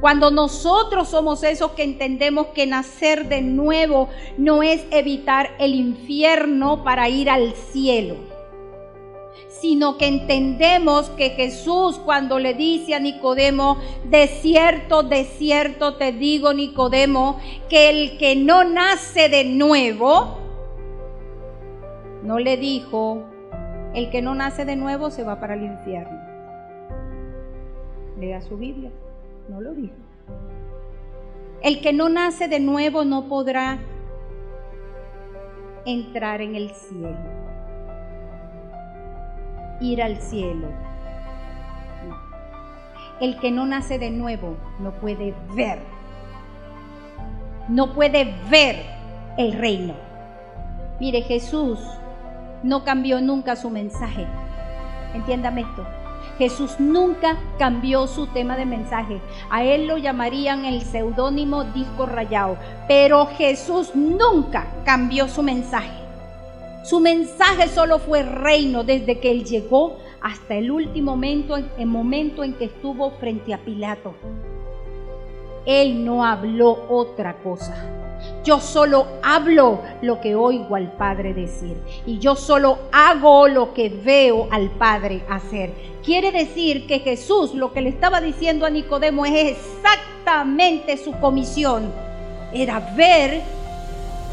Cuando nosotros somos esos que entendemos que nacer de nuevo no es evitar el infierno para ir al cielo, sino que entendemos que Jesús cuando le dice a Nicodemo, de cierto, de cierto te digo Nicodemo, que el que no nace de nuevo, no le dijo, el que no nace de nuevo se va para el infierno. Lea su Biblia. No lo dijo. El que no nace de nuevo no podrá entrar en el cielo, ir al cielo. El que no nace de nuevo no puede ver, no puede ver el reino. Mire, Jesús no cambió nunca su mensaje. Entiéndame esto. Jesús nunca cambió su tema de mensaje. A él lo llamarían el seudónimo disco rayado. Pero Jesús nunca cambió su mensaje. Su mensaje solo fue reino desde que él llegó hasta el último momento, el momento en que estuvo frente a Pilato. Él no habló otra cosa. Yo solo hablo lo que oigo al Padre decir y yo solo hago lo que veo al Padre hacer. Quiere decir que Jesús lo que le estaba diciendo a Nicodemo es exactamente su comisión. Era ver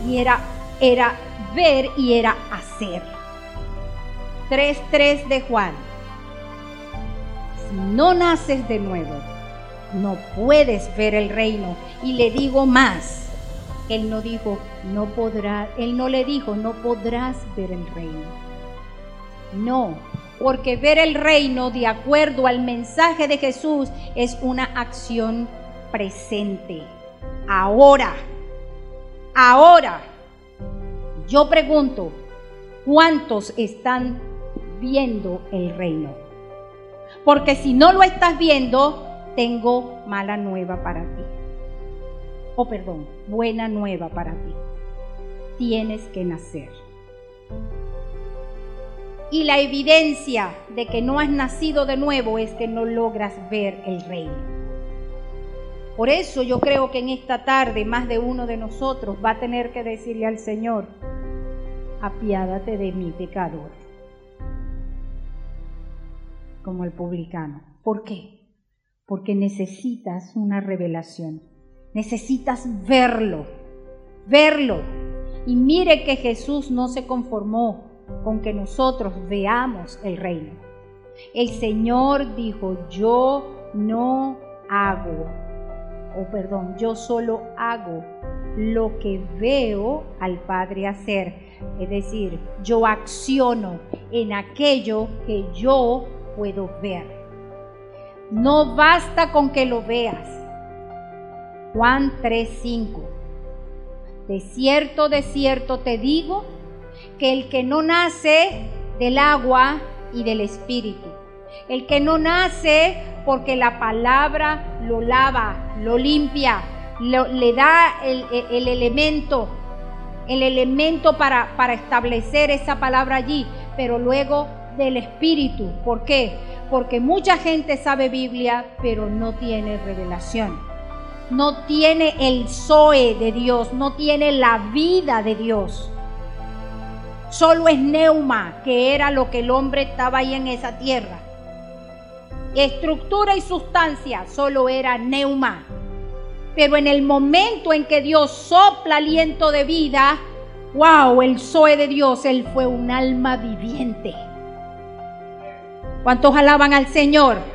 y era, era ver y era hacer. 3.3 de Juan. Si no naces de nuevo, no puedes ver el reino. Y le digo más él no dijo, no podrá, él no le dijo, no podrás ver el reino. No, porque ver el reino de acuerdo al mensaje de Jesús es una acción presente. Ahora, ahora, yo pregunto, ¿cuántos están viendo el reino? Porque si no lo estás viendo, tengo mala nueva para ti oh perdón, buena nueva para ti. Tienes que nacer. Y la evidencia de que no has nacido de nuevo es que no logras ver el reino. Por eso yo creo que en esta tarde más de uno de nosotros va a tener que decirle al Señor, apiádate de mi pecador. Como el publicano. ¿Por qué? Porque necesitas una revelación. Necesitas verlo, verlo. Y mire que Jesús no se conformó con que nosotros veamos el reino. El Señor dijo, yo no hago, o perdón, yo solo hago lo que veo al Padre hacer. Es decir, yo acciono en aquello que yo puedo ver. No basta con que lo veas. Juan 3:5. De cierto, de cierto te digo que el que no nace del agua y del espíritu, el que no nace porque la palabra lo lava, lo limpia, le da el, el, elemento, el elemento para, para establecer esa palabra allí, pero luego del espíritu. ¿Por qué? Porque mucha gente sabe Biblia, pero no tiene revelación no tiene el Zoe de Dios, no tiene la vida de Dios. Solo es neuma, que era lo que el hombre estaba ahí en esa tierra. Estructura y sustancia solo era neuma. Pero en el momento en que Dios sopla aliento de vida, wow, el Zoe de Dios, Él fue un alma viviente. ¿Cuántos alaban al Señor?